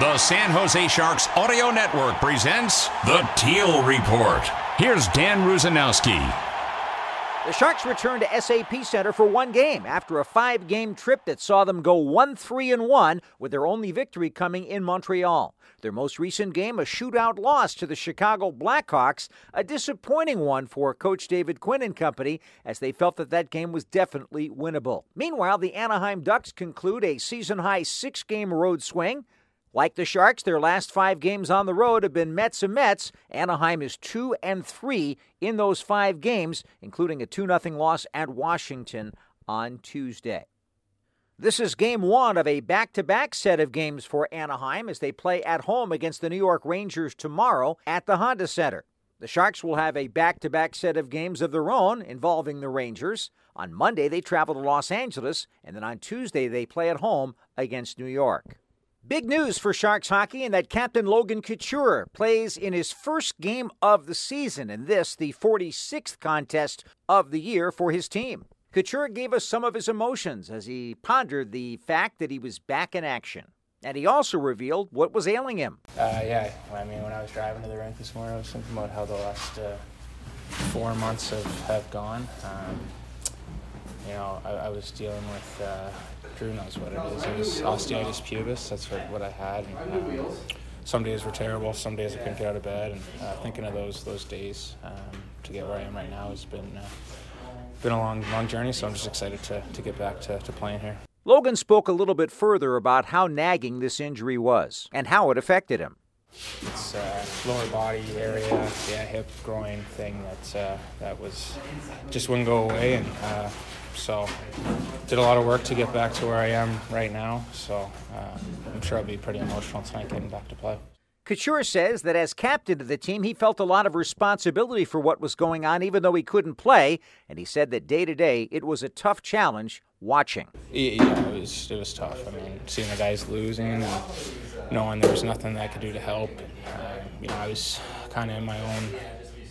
The San Jose Sharks Audio Network presents The Teal Report. Here's Dan Rusanowsky. The Sharks returned to SAP Center for one game after a five game trip that saw them go 1 3 and 1, with their only victory coming in Montreal. Their most recent game, a shootout loss to the Chicago Blackhawks, a disappointing one for Coach David Quinn and company, as they felt that that game was definitely winnable. Meanwhile, the Anaheim Ducks conclude a season high six game road swing. Like the Sharks, their last five games on the road have been Mets and Mets. Anaheim is 2 and 3 in those five games, including a 2 0 loss at Washington on Tuesday. This is game one of a back to back set of games for Anaheim as they play at home against the New York Rangers tomorrow at the Honda Center. The Sharks will have a back to back set of games of their own involving the Rangers. On Monday, they travel to Los Angeles, and then on Tuesday, they play at home against New York. Big news for Sharks hockey in that Captain Logan Couture plays in his first game of the season, and this the 46th contest of the year for his team. Couture gave us some of his emotions as he pondered the fact that he was back in action. And he also revealed what was ailing him. Uh, yeah, I mean, when I was driving to the rink this morning, I was thinking about how the last uh, four months have, have gone. Um, you know, I, I, was dealing with uh, Drew knows what it is. It was osteitis pubis. That's what, what I had. And, um, some days were terrible. Some days I couldn't get out of bed. And uh, thinking of those those days um, to get where I am right now has been uh, been a long long journey. So I'm just excited to, to get back to, to playing here. Logan spoke a little bit further about how nagging this injury was and how it affected him. It's uh, lower body area, yeah, hip groin thing that uh, that was just wouldn't go away, and uh, so did a lot of work to get back to where I am right now. So uh, I'm sure I'll be pretty emotional tonight getting back to play. Couture says that as captain of the team, he felt a lot of responsibility for what was going on, even though he couldn't play. And he said that day to day, it was a tough challenge watching. Yeah, it was it was tough. I mean, seeing the guys losing and knowing there was nothing that I could do to help. Uh, you know, I was kind of in my own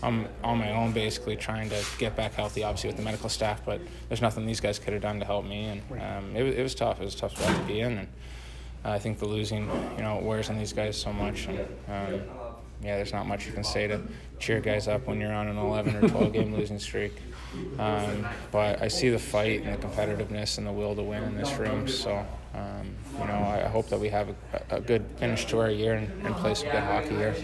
I'm on my own basically trying to get back healthy, obviously with the medical staff, but there's nothing these guys could have done to help me, and um, it, it, was tough. It was a tough spot to be in, and I think the losing, you know, wears on these guys so much, and um, yeah, there's not much you can say to cheer guys up when you're on an 11 or 12 game losing streak. Um, but I see the fight and the competitiveness and the will to win in this room, so. Um, you know, I hope that we have a, a good finish to our year and, and play some good hockey here.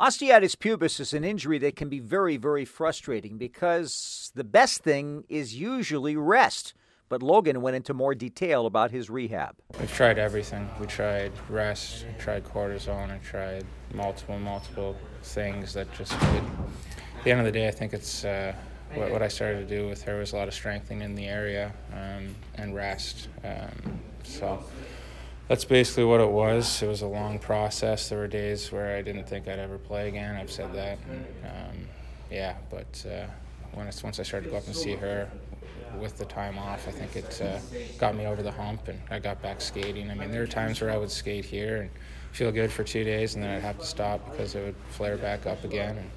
Osteitis pubis is an injury that can be very, very frustrating because the best thing is usually rest. But Logan went into more detail about his rehab. We've tried everything. We tried rest, we tried cortisone, I tried multiple, multiple things that just could. At the end of the day, I think it's uh, what, what, I started to do with her was a lot of strengthening in the area um, and rest. Um, so that's basically what it was. It was a long process. There were days where I didn't think I'd ever play again. I've said that. Um, yeah, but uh, once once I started to go up and see her with the time off, I think it uh, got me over the hump, and I got back skating. I mean, there were times where I would skate here and feel good for two days, and then I'd have to stop because it would flare back up again. And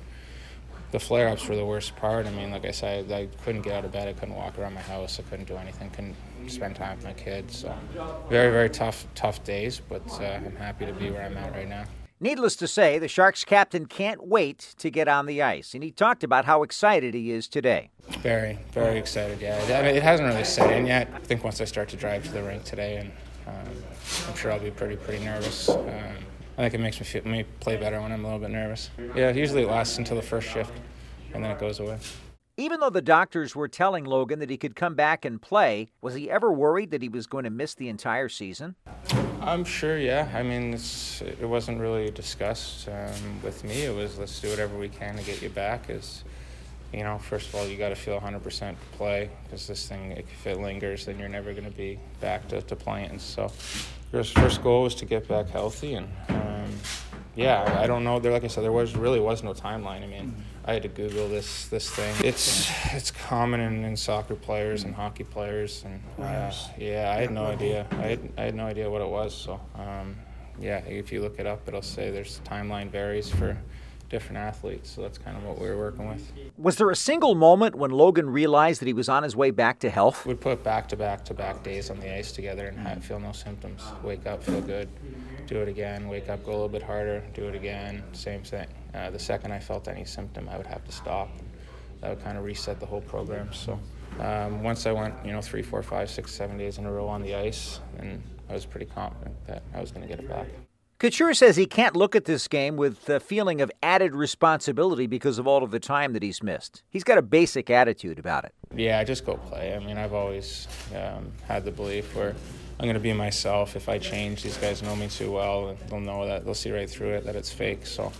the flare ups were the worst part. I mean, like I said, I couldn't get out of bed. I couldn't walk around my house. I couldn't do anything. Couldn't spend time with my kids. So very, very tough, tough days. But uh, I'm happy to be where I'm at right now. Needless to say, the Sharks captain can't wait to get on the ice, and he talked about how excited he is today. Very, very excited. Yeah, I mean, it hasn't really set in yet. I think once I start to drive to the rink today, and um, I'm sure I'll be pretty, pretty nervous. Um, I think it makes me feel me play better when I'm a little bit nervous. Yeah, usually it lasts until the first shift, and then it goes away. Even though the doctors were telling Logan that he could come back and play, was he ever worried that he was going to miss the entire season? I'm sure, yeah. I mean, it wasn't really discussed um, with me. It was let's do whatever we can to get you back. As you know, first of all, you got to feel 100% play because this thing, if it lingers, then you're never going to be back to, to playing. So, first goal was to get back healthy, and um, yeah, I don't know. There, like I said, there was really was no timeline. I mean, I had to Google this this thing. It's it's common in, in soccer players and hockey players, and uh, yeah, I had no idea. I had, I had no idea what it was. So um, yeah, if you look it up, it'll say there's timeline varies for different athletes. So that's kind of what we were working with. Was there a single moment when Logan realized that he was on his way back to health? We'd put back to back to back days on the ice together and have, feel no symptoms. Wake up, feel good. Do it again. Wake up, go a little bit harder. Do it again. Same thing. Uh, the second I felt any symptom, I would have to stop. That would kind of reset the whole program. So um, once I went, you know, three, four, five, six, seven days in a row on the ice, and I was pretty confident that I was going to get it back. Couture says he can't look at this game with a feeling of added responsibility because of all of the time that he's missed. He's got a basic attitude about it. Yeah, I just go play. I mean, I've always um, had the belief where I'm going to be myself. If I change, these guys know me too well, and they'll know that they'll see right through it that it's fake. So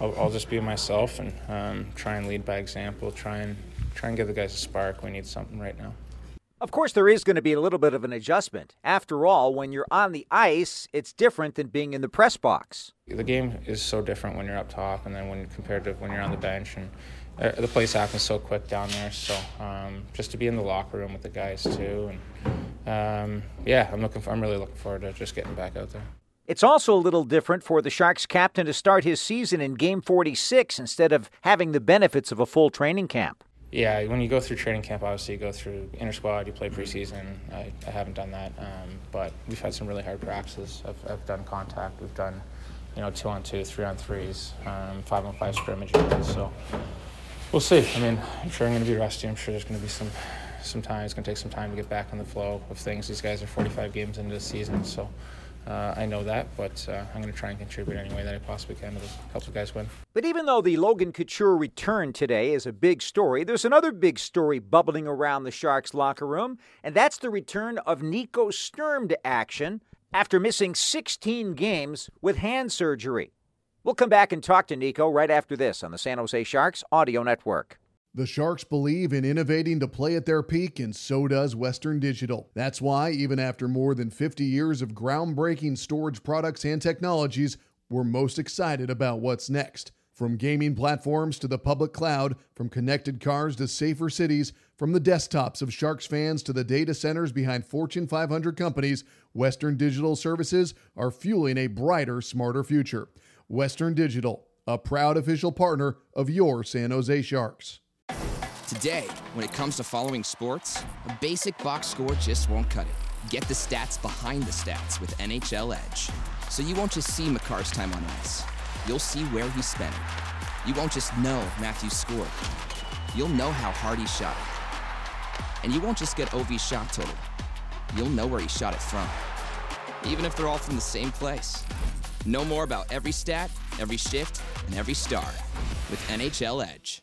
I'll, I'll just be myself and um, try and lead by example. Try and try and give the guys a spark. We need something right now. Of course, there is going to be a little bit of an adjustment. After all, when you're on the ice, it's different than being in the press box. The game is so different when you're up top, and then when compared to when you're on the bench, and uh, the place happens so quick down there. So um, just to be in the locker room with the guys too, and um, yeah, I'm looking. For, I'm really looking forward to just getting back out there. It's also a little different for the Sharks captain to start his season in Game 46 instead of having the benefits of a full training camp. Yeah, when you go through training camp, obviously you go through inter squad, you play preseason. I, I haven't done that, um, but we've had some really hard practices. I've, I've done contact, we've done, you know, two on two, three on threes, um, five on five scrimmages. So we'll see. I mean, I'm sure I'm going to be rusty. I'm sure there's going to be some some time. It's going to take some time to get back on the flow of things. These guys are 45 games into the season, so uh, I know that, but uh, I'm going to try and contribute any way that I possibly can to help the guys win. But even though the Logan Couture return today is a big story, there's another big story bubbling around the Sharks locker room, and that's the return of Nico Sturm to action after missing 16 games with hand surgery. We'll come back and talk to Nico right after this on the San Jose Sharks Audio Network. The Sharks believe in innovating to play at their peak, and so does Western Digital. That's why, even after more than 50 years of groundbreaking storage products and technologies, we're most excited about what's next. From gaming platforms to the public cloud, from connected cars to safer cities, from the desktops of Sharks fans to the data centers behind Fortune 500 companies, Western Digital services are fueling a brighter, smarter future. Western Digital, a proud official partner of your San Jose Sharks. Today, when it comes to following sports, a basic box score just won't cut it. Get the stats behind the stats with NHL Edge. So you won't just see Makar's time on ice, you'll see where he spent it. You won't just know Matthews scored, you'll know how hard he shot it. And you won't just get OV shot total, you'll know where he shot it from. Even if they're all from the same place. Know more about every stat, every shift, and every star with NHL Edge.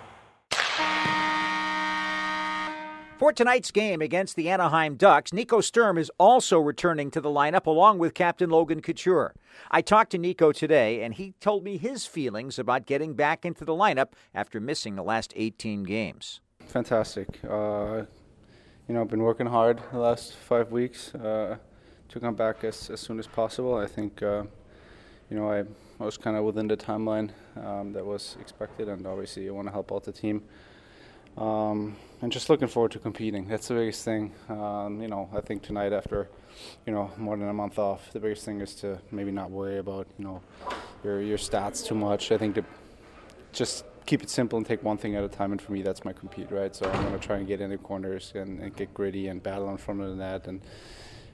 For tonight's game against the Anaheim Ducks, Nico Sturm is also returning to the lineup along with Captain Logan Couture. I talked to Nico today, and he told me his feelings about getting back into the lineup after missing the last 18 games. Fantastic. Uh, you know, I've been working hard the last five weeks uh, to come back as, as soon as possible. I think, uh, you know, I, I was kind of within the timeline um, that was expected, and obviously, you want to help out the team. Um, and just looking forward to competing. That's the biggest thing. Um, you know, I think tonight after, you know, more than a month off, the biggest thing is to maybe not worry about, you know, your your stats too much. I think to just keep it simple and take one thing at a time. And for me, that's my compete, right? So I'm going to try and get in the corners and, and, get gritty and battle in front of the net and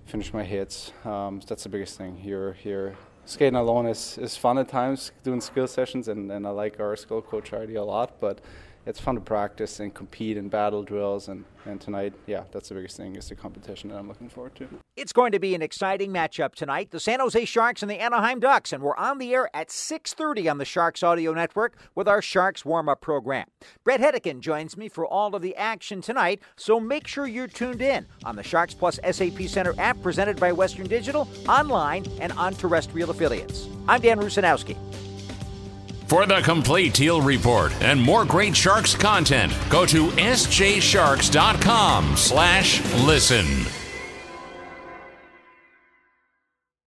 finish my hits. Um, that's the biggest thing. Here, here, skating alone is, is fun at times, doing skill sessions, and, and I like our skill coach already a lot, but it's fun to practice and compete in battle drills. And, and tonight, yeah, that's the biggest thing is the competition that I'm looking forward to. It's going to be an exciting matchup tonight. The San Jose Sharks and the Anaheim Ducks, and we're on the air at 6:30 on the Sharks Audio Network with our Sharks warm-up program. Brett Hedican joins me for all of the action tonight, so make sure you're tuned in on the Sharks Plus SAP Center app presented by Western Digital, online and on terrestrial affiliates. I'm Dan Rusanowsky. For the complete Teal Report and more great Sharks content, go to sjsharks.com slash listen.